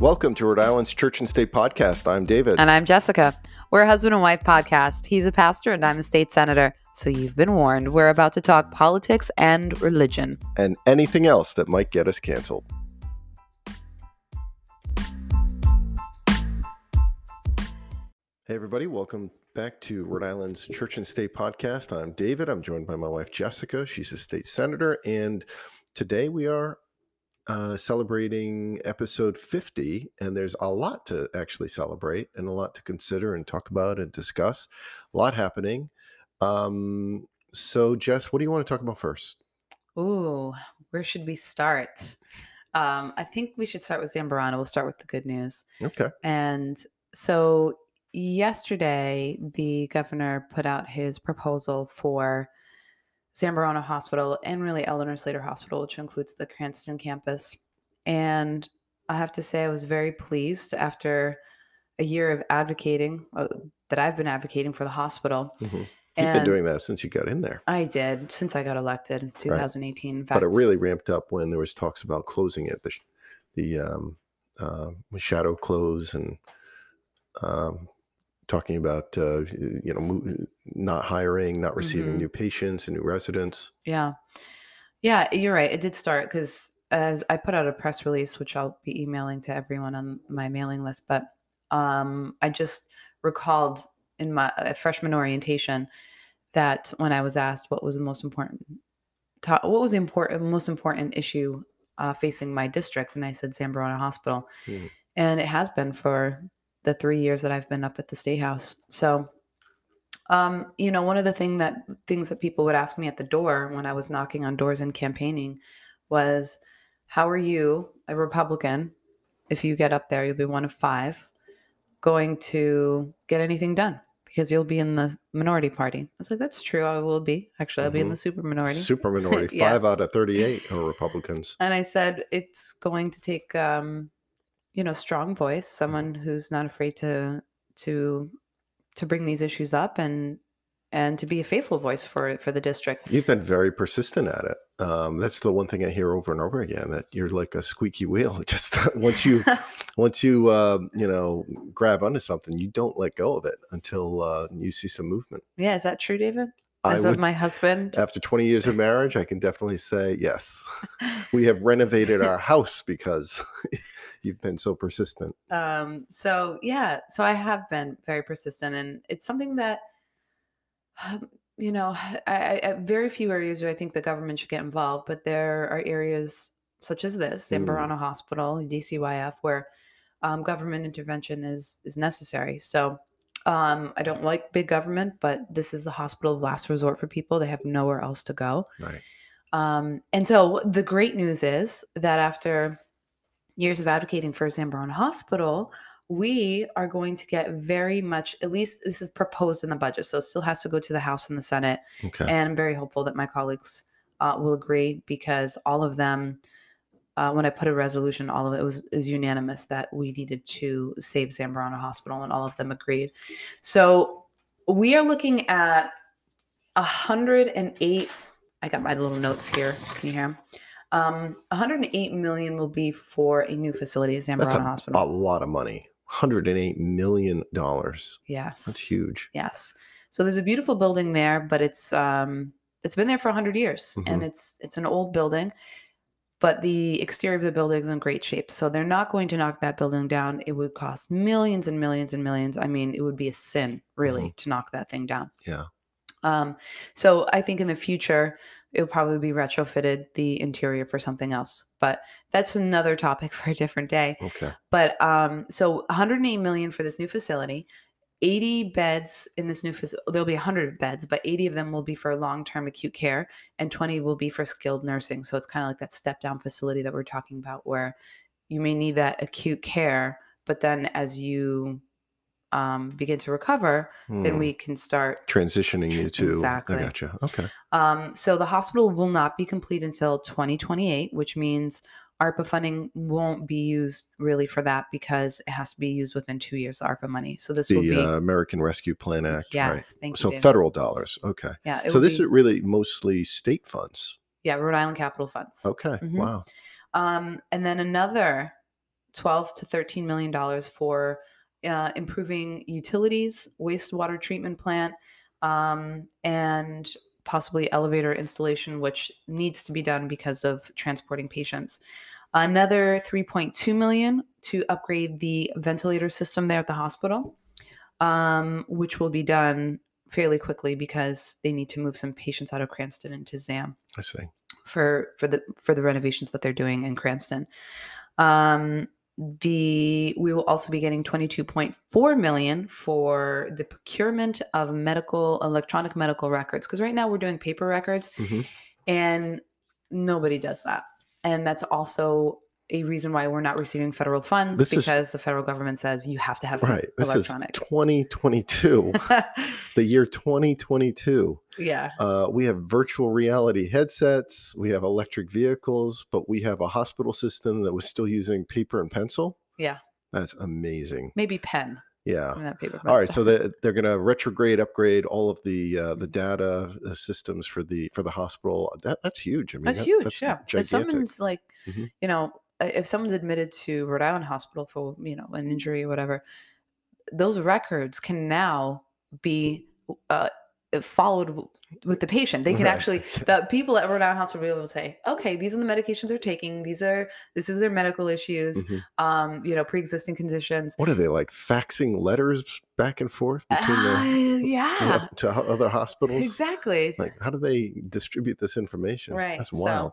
Welcome to Rhode Island's Church and State Podcast. I'm David. And I'm Jessica. We're a husband and wife podcast. He's a pastor and I'm a state senator. So you've been warned. We're about to talk politics and religion. and anything else that might get us canceled. Hey, everybody, welcome back to Rhode Island's Church and State Podcast. I'm David. I'm joined by my wife, Jessica. She's a state senator. And today we are uh, celebrating episode 50. And there's a lot to actually celebrate and a lot to consider and talk about and discuss. A lot happening. Um, so, Jess, what do you want to talk about first? Ooh, where should we start? Um, I think we should start with Zambarano. We'll start with the good news. Okay. And so yesterday, the governor put out his proposal for Zambarano Hospital and really Eleanor Slater Hospital, which includes the Cranston campus. And I have to say, I was very pleased after a year of advocating uh, that I've been advocating for the hospital. Mhm. You've been doing that since you got in there. I did since I got elected in 2018. In but it really ramped up when there was talks about closing it the the um, uh, shadow close and um, talking about uh, you know not hiring not receiving Mhm. new patients and new residents Yeah. Yeah, you're right. It did start because as I put out a press release, which I'll be emailing to everyone on my mailing list, but um, I just recalled in my uh, freshman orientation that when I was asked what was the most important, to- what was the important, most important issue uh, facing my district, and I said Zambarano Hospital, Hmm. and it has been for the three years that I've been up at the State House. So um, you know, one of the thing that things that people would ask me at the door when I was knocking on doors and campaigning was, "How are you, a Republican, if you get up there, you'll be one of five, going to get anything done because you'll be in the minority party?" I was like, "That's true. I will be. Actually, I'll be in Mhm. the super minority." super minority Yeah. five out of 38 are republicans And I said, it's going to take, um, you know, strong voice, someone who's not afraid to to to bring these issues up and and to be a faithful voice for for the district. you've been very persistent at it um, that's the one thing i hear over and over again that you're like a squeaky wheel just once you once you uh, you know grab onto something you don't let go of it until uh, you see some movement yeah, is that true, David? As would- of my husband. after 20 years of marriage, I can definitely say yes. We have renovated our house because you've been so persistent. um, so yeah, so I have been very persistent, and it's something that, um, you know, I, I, very few areas do I think the government should get involved, but there are areas such as this, Mm. Zambarano Hospital, DCYF, where um, government intervention is is necessary. So. Um, I don't like big government, but this is the hospital of last resort for people. They have nowhere else to go. Right. Um, and so the great news is that after years of advocating for Zambarano Hospital, we are going to get very much, at least this is proposed in the budget. So it still has to go to the House and the Senate. Okay. And I'm very hopeful that my colleagues uh, will agree because all of them, uh, when I put a resolution, all of it was is unanimous that we needed to save Zambarano Hospital, and all of them agreed. So we are looking at 108. I got my little notes here. Can you hear them? Um, 108 million will be for a new facility at That's a, Hospital. a lot of money. $108 million. yes, That's huge. Yes. So there's a beautiful building there, but it's um it's been there for 100 years and it's it's an old building, but the exterior of the building is in great shape. So they're not going to knock that building down. It would cost millions and millions and millions. I mean, it would be a sin really to knock that thing down. Yeah. Um so I think in the future it will probably be retrofitted the interior for something else. But that's another topic for a different day. Okay. But um, so 108 million for this new facility. 80 beds in this new facility. There'll be 100 beds, but 80 of them will be for long-term acute care, and 20 will be for skilled nursing. So it's kind of like that step-down facility that we're talking about, where you may need that acute care, but then as you um, begin to recover, then Hmm. we can start transitioning you to. Exactly. I gotcha. Okay. um, so the hospital will not be complete until 2028, which means ARPA funding won't be used really for that because it has to be used within two years of ARPA money. So this will be uh, American Rescue Plan Act. yes, Right. thank you. So federal dollars. Okay. yeah, So this be- is really mostly state funds. yeah Rhode Island Capital Funds. Okay. Mhm. Wow. Um, and then another 12 to 13 million dollars for uh, improving utilities, wastewater treatment plant, um, and possibly elevator installation, which needs to be done because of transporting patients. Another 3.2 million to upgrade the ventilator system there at the hospital, um, which will be done fairly quickly because they need to move some patients out of Cranston into ZAM I see. for for the for the renovations that they're doing in Cranston. Um, the we will also be getting 22.4 million for the procurement of medical electronic medical records because right now we're doing paper records Mhm. and nobody does that and that's also a reason why we're not receiving federal funds This is- because the federal government says you have to have Right. This electronic is 2022, the year 2022. yeah Uh, we have virtual reality headsets. We have electric vehicles, but we have a hospital system that was still using paper and pencil. Yeah. That's amazing. maybe pen Yeah. paper All right, so they, they're going to retrograde, upgrade all of the uh, the data uh, systems for the for the hospital. That that's huge. I mean, That's that- huge. that's yeah. If gigantic. someone's like, Mhm. you know, if someone's admitted to Rhode Island Hospital for, you know, an injury or whatever, those records can now be uh, followed with the patient. They can Right. actually, the people at Rhode Island Hospital will be able to say, okay, these are the medications they're taking. These are, this is their medical issues, Mhm. um, you know, pre-existing conditions. What are they like faxing letters back and forth between Ah, the yeah, to other hospitals? exactly. Like, how do they distribute this information? Right, That's so- wild.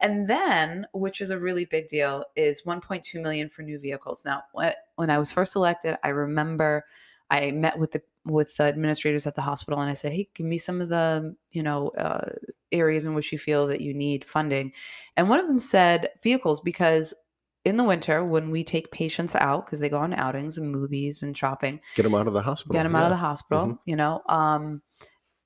And then, which is a really big deal, is 1.2 million for new vehicles. Now, when I was first elected, I remember I met with the with the administrators at the hospital, and I said, "Hey, give me some of the you know uh, areas in which you feel that you need funding." And one of them said vehicles because in the winter when we take patients out because they go on outings and movies and shopping, Get them out of the hospital. get them out of the yeah. hospital, you know. Um,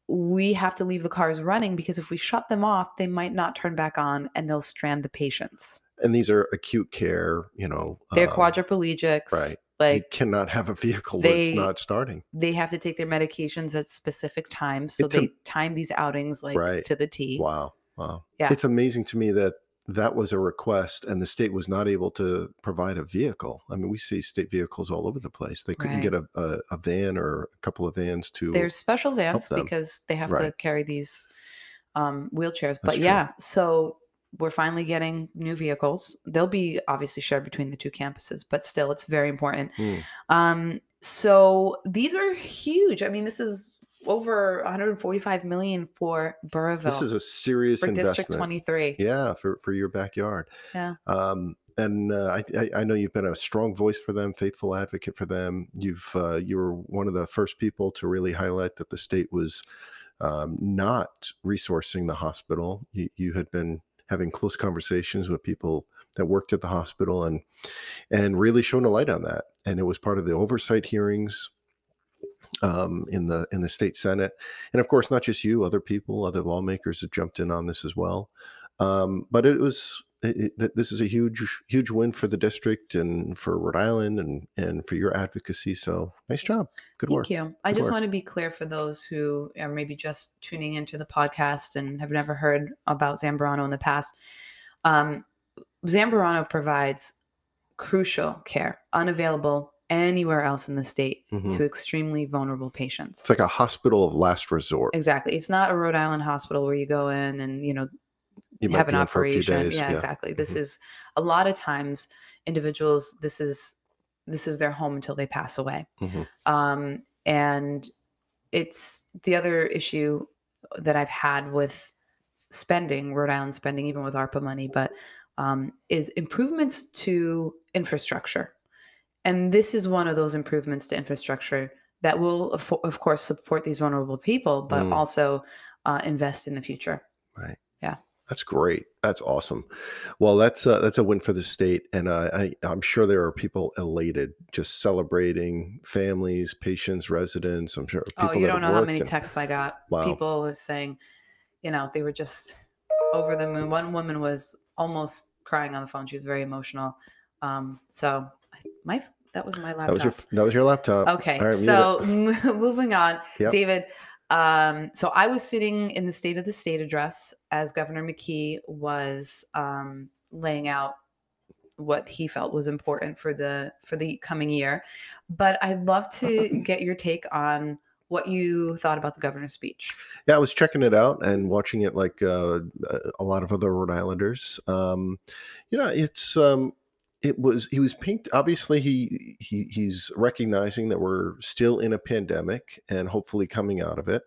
we have to leave the cars running because if we shut them off, they might not turn back on and they'll strand the patients. And these are acute care. You know, They're um, quadriplegics. right. You cannot have a vehicle that's they- not starting. they have to take their medications at specific times. So It's a- they time these outings like Right. to the T. Wow. Wow. Yeah. It's amazing to me that that was a request and the state was not able to provide a vehicle. I mean, we see state vehicles all over the place. They couldn't Right. get a, a, a van or a couple of vans to. There's special vans because they have to carry these um, wheelchairs. That's But true. yeah, so we're finally getting new vehicles. They'll be obviously shared between the two campuses, but still, it's very important. Hmm. Um, so these are huge. I mean, this is over 145 million for Burrillville This is a serious for investment. District 23. Yeah, for, for your backyard. Yeah. Um, and uh, I, I, I know you've been a strong voice for them, faithful advocate for them. You've uh, you were one of the first people to really highlight that the state was um, not resourcing the hospital. You, you had been having close conversations with people that worked at the hospital and and really shone a light on that. And it was part of the oversight hearings um, in the in the state senate, and of course, not just you, other people, other lawmakers have jumped in on this as well. Um, but it was it, it, this is a huge huge win for the district and for Rhode Island and and for your advocacy. So nice job, good Thank work. Thank you. I just work. want to be clear for those who are maybe just tuning into the podcast and have never heard about Zambarano in the past. Um, Zambarano provides crucial care, unavailable anywhere else in the state Mhm. to extremely vulnerable patients. It's like a hospital of last resort. Exactly. It's not a Rhode Island hospital where you go in and, you know, You have an in for a few operation. days, Yeah, exactly. This Mhm. is a lot of times individuals this is this is their home until they pass away. Mhm. Um and it's the other issue that I've had with spending, Rhode Island spending, even with ARPA money, but um, is improvements to infrastructure. And this is one of those improvements to infrastructure that will, of, of course, support these vulnerable people, but Mm. also uh, invest in the future. Right. That's great. That's awesome. Well, that's uh, that's a win for the state, and uh, I, I'm sure there are people elated, just celebrating families, patients, residents. I'm sure people oh, you don't know how many and- texts I got. Wow. People saying, you know, they were just over the moon. One woman was almost crying on the phone. She was very emotional. Um, so my that was my laptop. That was your that was your laptop. Okay, right, so moving on, Yep. David. Um, so I was sitting in the State of the State address as Governor McKee was um, laying out what he felt was important for the for the coming year. But I'd love to get your take on what you thought about the governor's speech. Yeah, I was checking it out and watching it like uh, a lot of other Rhode Islanders. Um, you know, it's um, it was he was paint. Obviously, he he he's recognizing that we're still in a pandemic and hopefully coming out of it.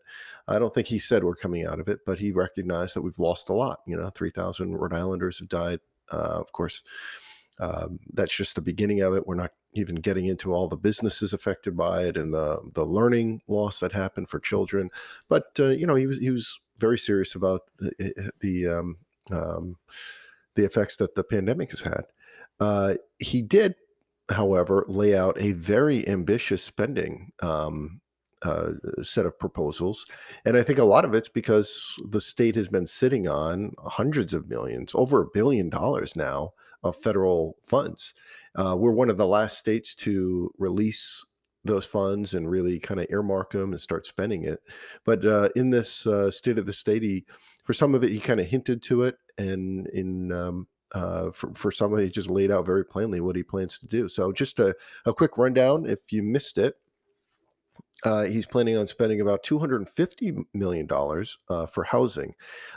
I don't think he said we're coming out of it, but he recognized that we've lost a lot. You know, three thousand Rhode Islanders have died. Uh, of course, um, that's just the beginning of it. We're not even getting into all the businesses affected by it and the the learning loss that happened for children. But uh, you know, he was he was very serious about the eh, eh, the um, um, the effects that the pandemic has had. Uh, he did, however, lay out a very ambitious spending um, uh, set of proposals. And I think a lot of it's because the state has been sitting on hundreds of millions, over a billion dollars now of federal funds. Uh, we're one of the last states to release those funds and really kind of earmark them and start spending it. But uh, in this uh, state of the state, he, for some of it, he kind of hinted to it, and in um, uh, for, for some of it, he just laid out very plainly what he plans to do. So, just a, a quick rundown if you missed it. Uh, he's planning on spending about $250 million uh, for housing.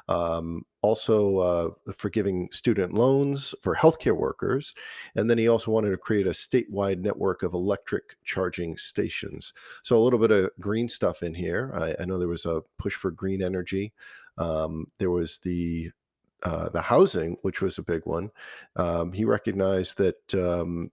Um, also, uh, forgiving student loans for healthcare workers. And then he also wanted to create a statewide network of electric charging stations. So, a little bit of green stuff in here. I, I know there was a push for green energy. Um, there was the uh, the housing, which was a big one. Um, he recognized that um,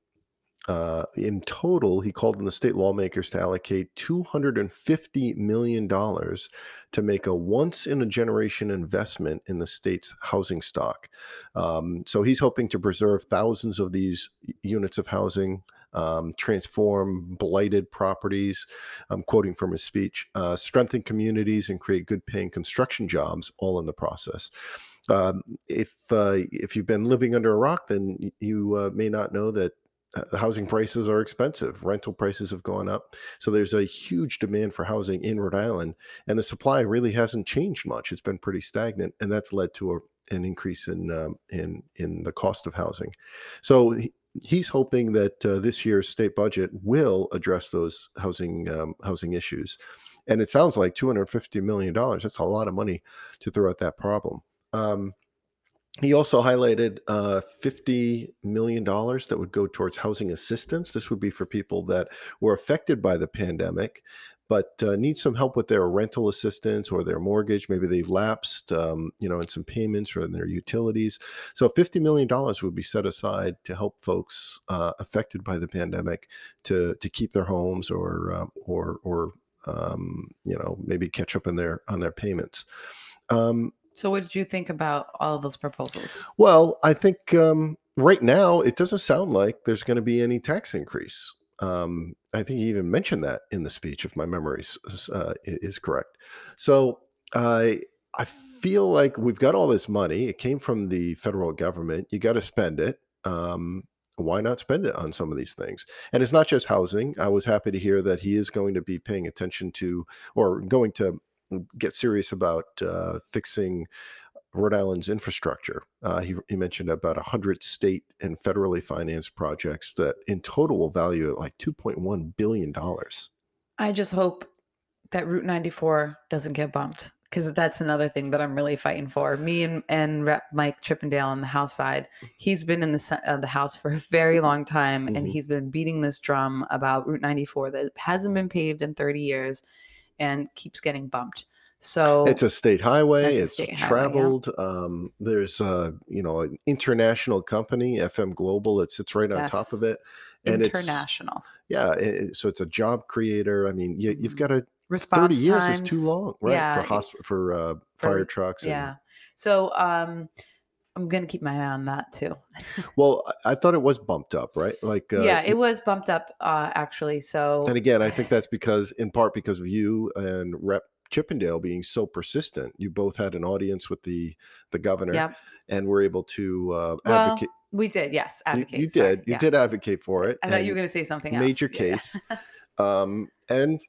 uh, in total, he called on the state lawmakers to allocate $250 million to make a once in a generation investment in the state's housing stock. Um, so he's hoping to preserve thousands of these units of housing. Um, transform blighted properties. I'm quoting from his speech, uh, strengthen communities and create good paying construction jobs, all in the process. Um, if uh, if you've been living under a rock, then you uh, may not know that the housing prices are expensive. Rental prices have gone up. So there's a huge demand for housing in Rhode Island, and the supply really hasn't changed much. It's been pretty stagnant, and that's led to a, an increase in um, in in the cost of housing. So he's hoping that uh, this year's state budget will address those housing um, housing issues. And it sounds like 250 million dollars. That's a lot of money to throw at that problem. Um, he also highlighted uh, $50 million that would go towards housing assistance. This would be for people that were affected by the pandemic, but uh, need some help with their rental assistance or their mortgage. Maybe they lapsed, um, you know, in some payments or in their utilities. So $50 million would be set aside to help folks uh, affected by the pandemic to, to keep their homes or, uh, or, or um, you know, maybe catch up in their, on their payments. Um, so, what did you think about all of those proposals? Well, I think um, right now it doesn't sound like there's going to be any tax increase. Um, I think he even mentioned that in the speech, if my memory uh, is correct. So, I I feel like we've got all this money. It came from the federal government. You got to spend it. Um, why not spend it on some of these things? And it's not just housing. I was happy to hear that he is going to be paying attention to or going to get serious about uh, fixing Rhode Island's infrastructure. Uh, he, he, mentioned about 100 state and federally financed projects that in total will value at like $2.1 billion. I just hope that Route 94 doesn't get bumped because that's another thing that I'm really fighting for. Me and, and Rep Mike Chippendale on the House side, he's been in the, uh, the House for a very long time mm-hmm. and he's been beating this drum about Route 94 that hasn't been paved in 30 years and keeps getting bumped. So it's a state highway. It's state traveled. Highway, yeah. um, there's a you know an international company, FM Global, that sits right on yes. top of it. And international. It's, yeah, it, so it's a job creator. I mean, you, have got a response. Thirty years times, is too long, right? Yeah, for hosp- for, uh, for fire trucks. And, yeah. So um, I'm gonna keep my eye on that too. well, I thought it was bumped up, right? Like uh, yeah, it was bumped up uh, actually. So and again, I think that's because in part because of you and Rep Chippendale being so persistent. You both had an audience with the the governor, yep. and were able to uh, advocate. We did, yes, advocate. You, you did, you yeah. did advocate for it. I thought you were going to say something. Else. Major case, um, and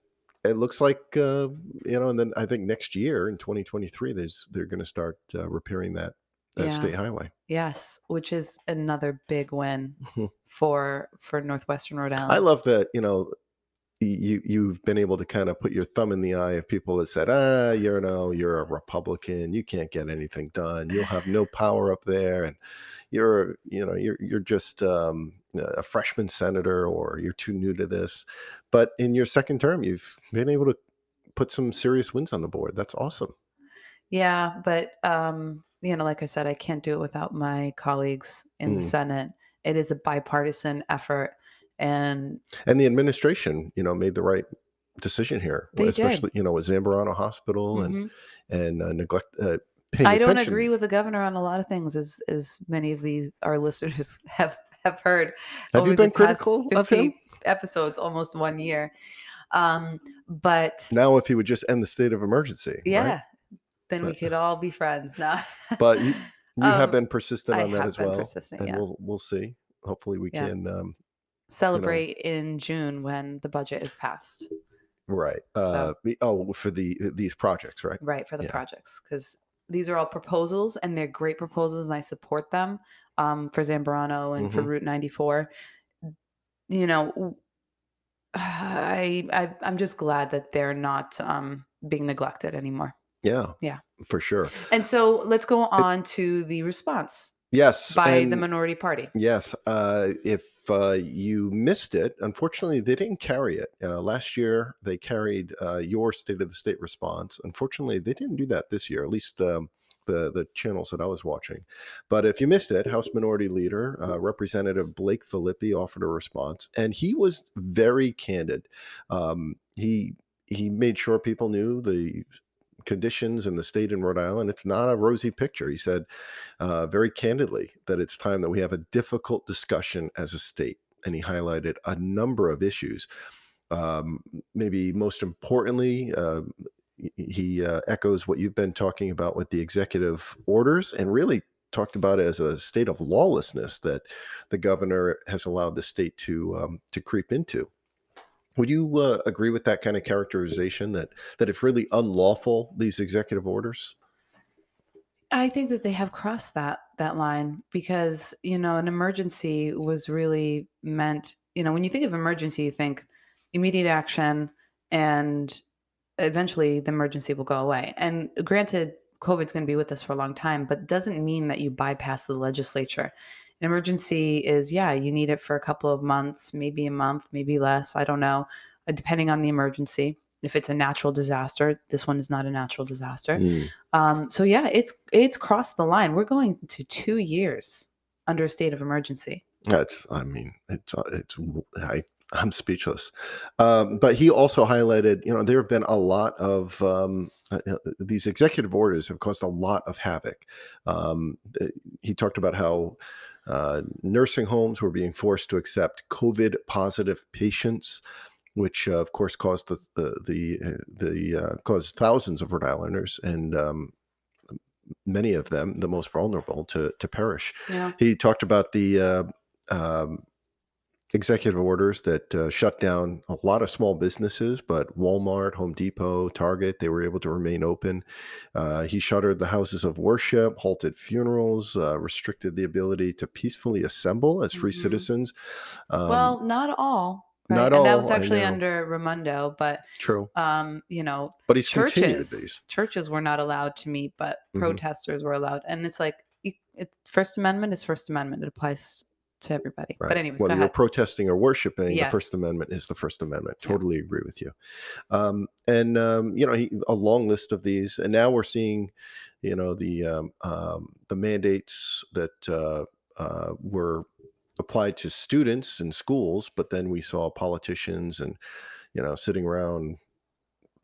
it looks like uh, you know, and then I think next year in 2023, there's they're going to start uh, repairing that that Yeah. state highway. Yes, which is another big win Mhm. for for Northwestern Rhode Island. I love that, you know, you you've been able to kind of put your thumb in the eye of people that said, ah, you're no, you're a Republican, you can't get anything done, you'll have no power up there, and you're, you know, you're you're just um, a freshman senator, or you're too new to this. But in your second term, you've been able to put some serious wins on the board. That's awesome. Yeah, but um, you know, like I said, I can't do it without my colleagues in the Mm. Senate. It is a bipartisan effort, and And the administration, you know, made the right decision here, They did. especially you know with Zambarano Hospital and Mhm. and uh, neglect. Uh, I don't attention. agree with the governor on a lot of things, as as many of these our listeners have have heard. Have over you the been past critical of him? 50 Episodes, almost one year. Um, but Now, if he would just end the state of emergency, yeah, right? Then we could all be friends now. But you, you have Um, been persistent I on that have as been well, persistent, and yeah. we'll we'll see. Hopefully, we Yeah. can. Um, Celebrate in June when the budget is passed, right. So- Uh, oh, for the these projects, right? right, for the Yeah. projects, because these are all proposals and they're great proposals, and I support them. Um, for Zambarano and for Mhm. Route 94, you know, I, I am just glad that they're not um being neglected anymore. Yeah. Yeah. For sure. And so let's go on to the response Yes. by the minority party. Yes. Uh, if uh, you missed it, unfortunately, they didn't carry it. Uh, last year, they carried uh, your State of the State response. Unfortunately, they didn't do that this year, at least um, the, the channels that I was watching. But if you missed it, House Minority Leader, uh, Representative Blake Filippi offered a response, and he was very candid. Um, he he made sure people knew the conditions in the state in Rhode Island. It's not a rosy picture. He said uh, very candidly that it's time that we have a difficult discussion as a state. And he highlighted a number of issues. Um, maybe most importantly, uh, he- uh, echoes what you've been talking about with the executive orders and really talked about it as a state of lawlessness that the governor has allowed the state to um, to creep into. Would you uh, agree with that kind of characterization that that it's really unlawful these executive orders? I think that they have crossed that that line because you know an emergency was really meant. You know, when you think of emergency, you think immediate action, and eventually the emergency will go away. And granted, COVID's going to be with us for a long time, but doesn't mean that you bypass the legislature. An emergency is yeah, you need it for a couple of months, maybe a month, maybe less. I don't know, uh, depending on the emergency. If it's a natural disaster, this one is not a natural disaster. Mm. Um, so yeah, it's it's crossed the line. We're going to two years under a state of emergency. That's, I mean, it's, uh, it's, I, I'm speechless. Um, but he also highlighted, you know, there have been a lot of um, uh, uh, these executive orders have caused a lot of havoc. Um, he talked about how uh, nursing homes were being forced to accept COVID positive patients. Which uh, of course caused the the the, uh, the uh, caused thousands of Rhode Islanders and um, many of them the most vulnerable to to perish Yeah. he talked about the uh, um, executive orders that uh, shut down a lot of small businesses, but Walmart, Home Depot, Target, they were able to remain open. Uh, he shuttered the houses of worship, halted funerals, uh, restricted the ability to peacefully assemble as free Mhm. citizens. Um, well, not all. Right? not and that was actually under Raimondo, but true, um, you know, but he's continued churches these. churches were not allowed to meet, but Mhm. protesters were allowed. And it's like it's First Amendment is First Amendment. It applies to everybody. Right. But anyways, whether you're protesting or worshiping, the First Amendment is the First Amendment. Yeah. Totally agree with you. Um, and um, you know, he, a long list of these, and now we're seeing, you know, the um, um, the mandates that uh, uh, were applied to students in schools, but then we saw politicians and you know sitting around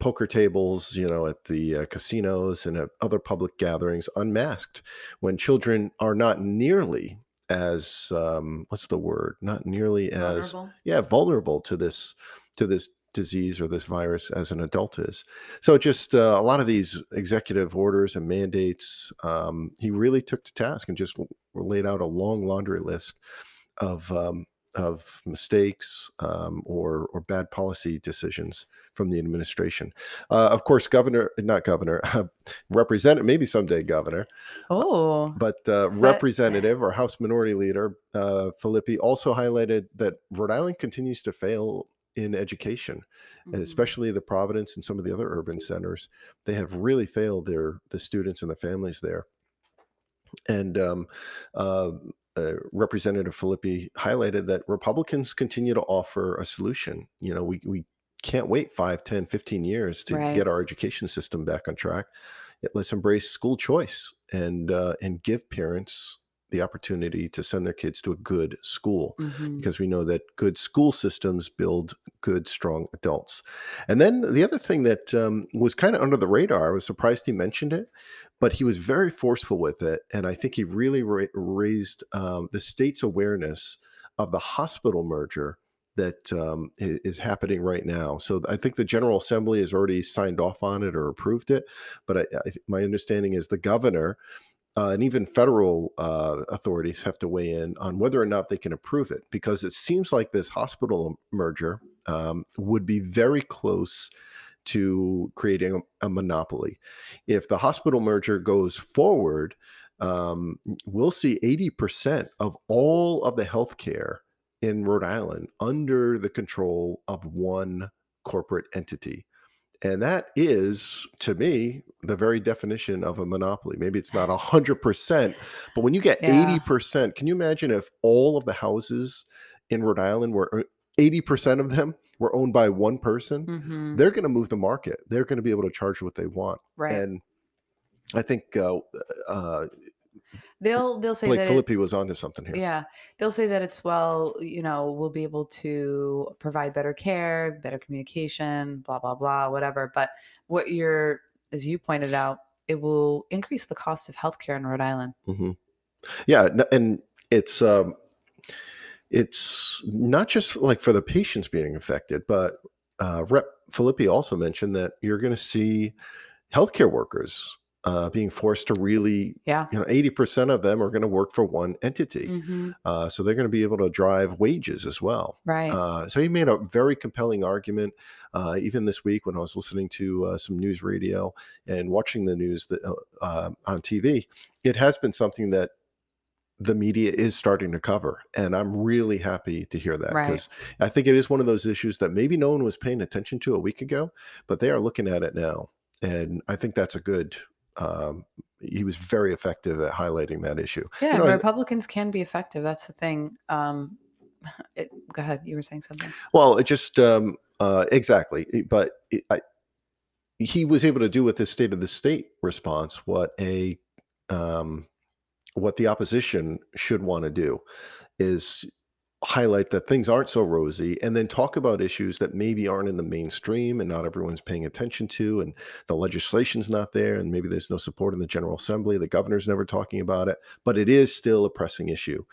poker tables, you know, at the uh, casinos and at other public gatherings, unmasked, when children are not nearly as um, what's the word? Not nearly as Vulnerable. yeah vulnerable to this to this disease or this virus as an adult is. So just uh, a lot of these executive orders and mandates, um, he really took to task and just laid out a long laundry list of um, of mistakes um, or or bad policy decisions from the administration. Uh, of course, governor, not governor, uh, representative, maybe someday governor, Oh, but uh, is that representative or House Minority Leader uh, Filippi also highlighted that Rhode Island continues to fail in education, Mhm. especially the Providence and some of the other urban centers. They have really failed their the students and the families there. And um, uh, uh, Representative Filippi highlighted that Republicans continue to offer a solution. You know, we, we can't wait 5, 10, 15 years to right? get our education system back on track. Let's embrace school choice and uh, and give parents the opportunity to send their kids to a good school hmm because we know that good school systems build good, strong adults. And then the other thing that um, was kind of under the radar, I was surprised he mentioned it, but he was very forceful with it. And I think he really ra- raised um, the state's awareness of the hospital merger that um, is happening right now. So I think the General Assembly has already signed off on it or approved it. But I, I, my understanding is the governor uh, and even federal uh, authorities have to weigh in on whether or not they can approve it because it seems like this hospital merger um, would be very close to creating a, a monopoly. If the hospital merger goes forward, um, we'll see 80% of all of the healthcare in Rhode Island under the control of one corporate entity. And that is, to me, the very definition of a monopoly. Maybe it's not 100%, but when you get Yeah. 80%, can you imagine if all of the houses in Rhode Island were uh, 80% of them were owned by one person? hmm They're going to move the market. They're going to be able to charge what they want. Right. And I think uh, uh, They'll they'll say Blake that it, Filippi was onto something here. yeah they'll say that it's well you know we'll be able to provide better care, better communication, blah blah blah, whatever. But what you're as you pointed out, it will increase the cost of healthcare in Rhode Island. hmm Yeah, and it's um, it's not just like for the patients being affected, but uh, Rep Filippi also mentioned that you're going to see healthcare workers uh, being forced to really, Yeah. you know, 80% of them are going to work for one entity. hmm Uh, so they're going to be able to drive wages as well. Right. Uh, so he made a very compelling argument. Uh, even this week, when I was listening to uh, some news radio and watching the news that, uh, uh, on TV, it has been something that the media is starting to cover, and I'm really happy to hear that Right. because I think it is one of those issues that maybe no one was paying attention to a week ago, but they are looking at it now, and I think that's a good. Um, he was very effective at highlighting that issue. yeah, You know, I- Republicans can be effective. That's the thing. Um, it, go ahead. You were saying something. Well, it just um, uh, exactly, but it, I, he was able to do with his state of the state response what a um, what the opposition should want to do is highlight that things aren't so rosy and then talk about issues that maybe aren't in the mainstream and not everyone's paying attention to and the legislation's not there and maybe there's no support in the general assembly the governor's never talking about it but it is still a pressing issue.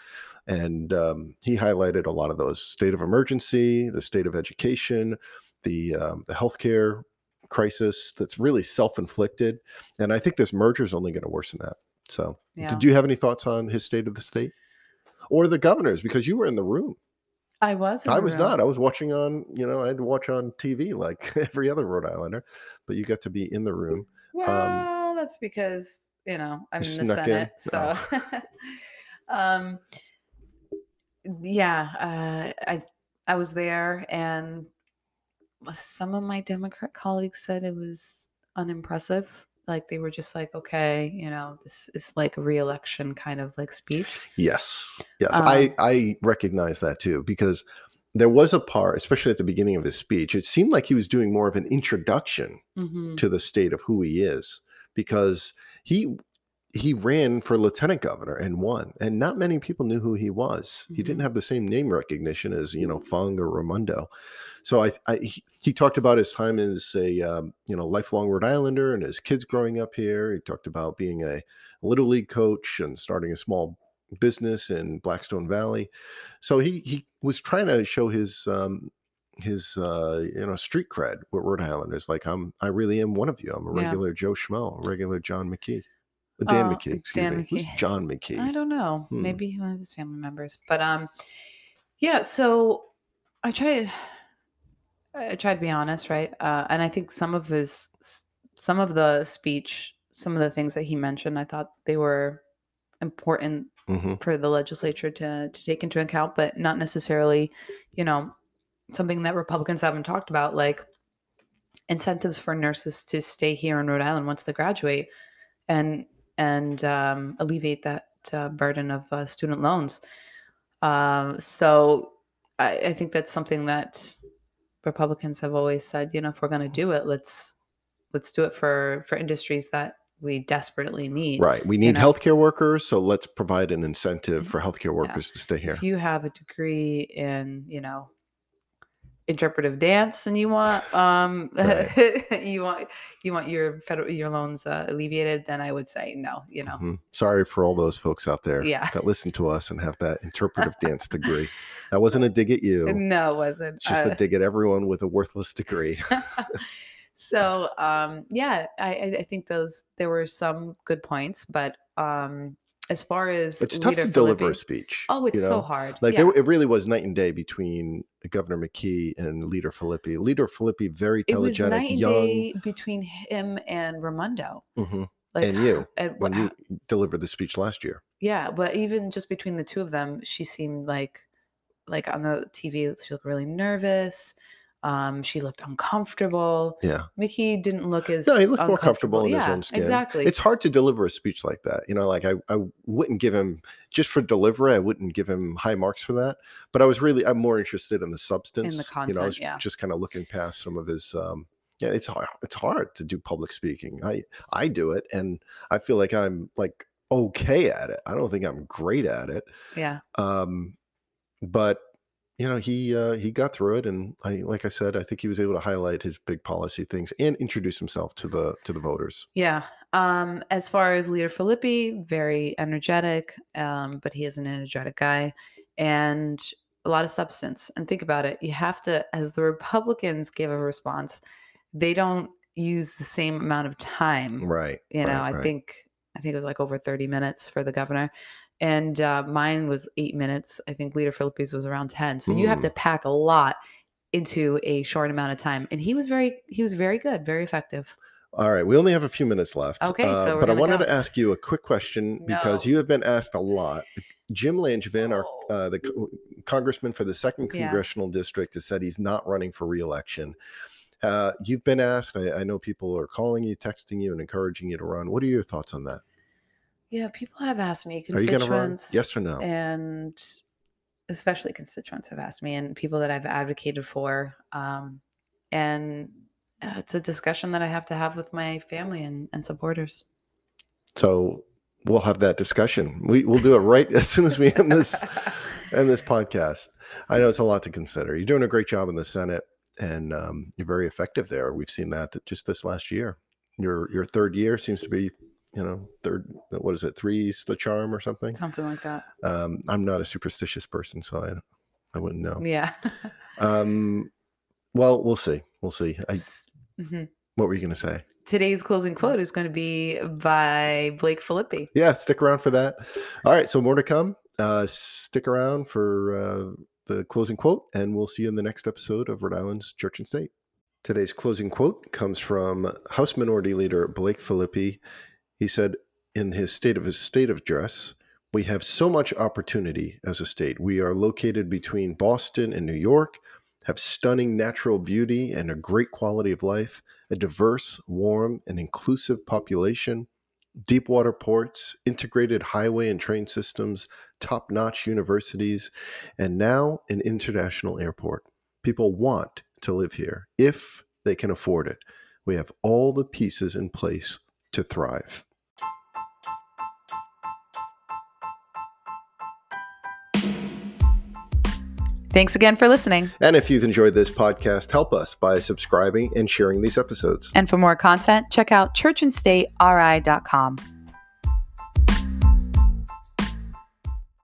And um, he highlighted a lot of those state of emergency the state of education the um, the healthcare crisis that's really self-inflicted and i think this merger is only going to worsen that so Yeah. did you have any thoughts on his state of the state or the governor's because you were in the room I was. I was room. not. I was watching on, you know, I had to watch on TV like every other Rhode Islander, but you got to be in the room. Well, that's because you know I'm in the snuck in? Senate, so. um, yeah, uh, I I was there, and some of my Democrat colleagues said it was unimpressive. Like they were just like, okay, you know, this is like a reelection kind of like speech. Yes. Yes. Um, I, I recognize that too, because there was a part, especially at the beginning of his speech, it seemed like he was doing more of an introduction hmm to the state of who he is, because he he ran for lieutenant governor and won, and not many people knew who he was. He didn't Mhm. have the same name recognition as you know Fung or Raimondo. So I, I he, he talked about his time as a um, you know lifelong Rhode Islander and his kids growing up here. He talked about being a little league coach and starting a small business in Blackstone Valley. So he he was trying to show his um, his uh, you know street cred with Rhode Islanders. Like I'm, I really am one of you. I'm a Yeah. regular Joe Schmo, a regular John McKee, Dan Oh, McKee. Excuse Dan me. Who's John McKee? I don't know. Hmm. Maybe one of his family members. But um Yeah, so I tried. I try to be honest, right? Uh, and I think some of his some of the speech, some of the things that he mentioned, I thought they were important hmm for the legislature to to take into account, but not necessarily, you know, something that Republicans haven't talked about, like incentives for nurses to stay here in Rhode Island once they graduate, and and um, alleviate that uh, burden of uh, student loans. Um, so I, I think that's something that Republicans have always said. You know, if we're going to do it, let's let's do it for for industries that we desperately need. Right. We need know? healthcare workers, so let's provide an incentive for healthcare workers to stay here. If you have a degree in, you know, interpretive dance and you want um you want you want your federal your loans uh, alleviated then i would say no you know Mhm. Sorry for all those folks out there Yeah. that listen to us and have that interpretive dance degree. That wasn't a dig at you. no it wasn't It's just Uh, a dig at everyone with a worthless degree. so um yeah I, I I think those there were some good points but um as far as It's tough to deliver a speech. oh it's you so hard Like yeah. there, it really was night and day between Governor McKee and Leader Filippi. Leader Filippi, very it was telegenic, night and young, day between him and Raimondo Mhm. like and you and when you delivered the speech last year. Yeah, but even just between the two of them, she seemed like like on the TV, she looked really nervous. Um, she looked uncomfortable. Yeah. McKee didn't look as No, he looked more comfortable uncomfortable. in his own skin. Exactly. It's hard to deliver a speech like that. You know, like I, I wouldn't give him just for delivery, I wouldn't give him high marks for that. But I was really I'm more interested in the substance. you know, I content, was yeah. just kind of looking past some of his um yeah, it's hard it's hard to do public speaking. I I do it and I feel like I'm like okay at it. I don't think I'm great at it. yeah. Um but you know he uh, he got through it and I like I said I think he was able to highlight his big policy things and introduce himself to the to the voters. Yeah. Um, as far as leader Filippi, very energetic, um, but he is an energetic guy and a lot of substance. And think about it. You have to, as the Republicans give a response, they don't use the same amount of time. Right. you know right, i right. think i think it was like over 30 minutes for the governor and uh, mine was eight minutes i think leader Filippi's was around 10 so you have Mm. to pack a lot into a short amount of time and he was very he was very good very effective All right, we only have a few minutes left. Okay, so we're but I wanted go. to ask you a quick question because No. you have been asked a lot. Jim Langevin, our Oh. uh, the co- congressman for the second Yeah. congressional district, has said he's not running for reelection. Uh, you've been asked. I, I know people are calling you, texting you, and encouraging you to run. What are your thoughts on that? Yeah people have asked me Are you going to run? constituents Yes or no? and especially constituents have asked me and people that i've advocated for um, and uh, it's a discussion that i have to have with my family and, and supporters So we'll have that discussion. We we'll do it right as soon as we end this end this podcast. I know it's a lot to consider. You're doing a great job in the Senate, and um, you're very effective there. We've seen that th- just this last year. Your your third year seems to be, you know, third. What is it? Three's the charm or something. something like that Um, I'm not a superstitious person, so I I wouldn't know. yeah Um, well, we'll see. We'll see. I, mhm. what were you going to say? Today's closing quote is going to be by Blake Filippi. yeah stick around for that all right so more to come uh stick around for uh the closing quote and we'll see you in the next episode of rhode island's church and state today's closing quote comes from house minority leader blake filippi he said in his state of his state of address we have so much opportunity as a state we are located between boston and new york have stunning natural beauty and a great quality of life a diverse warm and inclusive population deep water ports, integrated highway and train systems, top notch universities, and now an international airport. People want to live here if they can afford it. We have all the pieces in place to thrive. Thanks again for listening. And if you've enjoyed this podcast, help us by subscribing and sharing these episodes. And for more content, check out churchandstateri.com.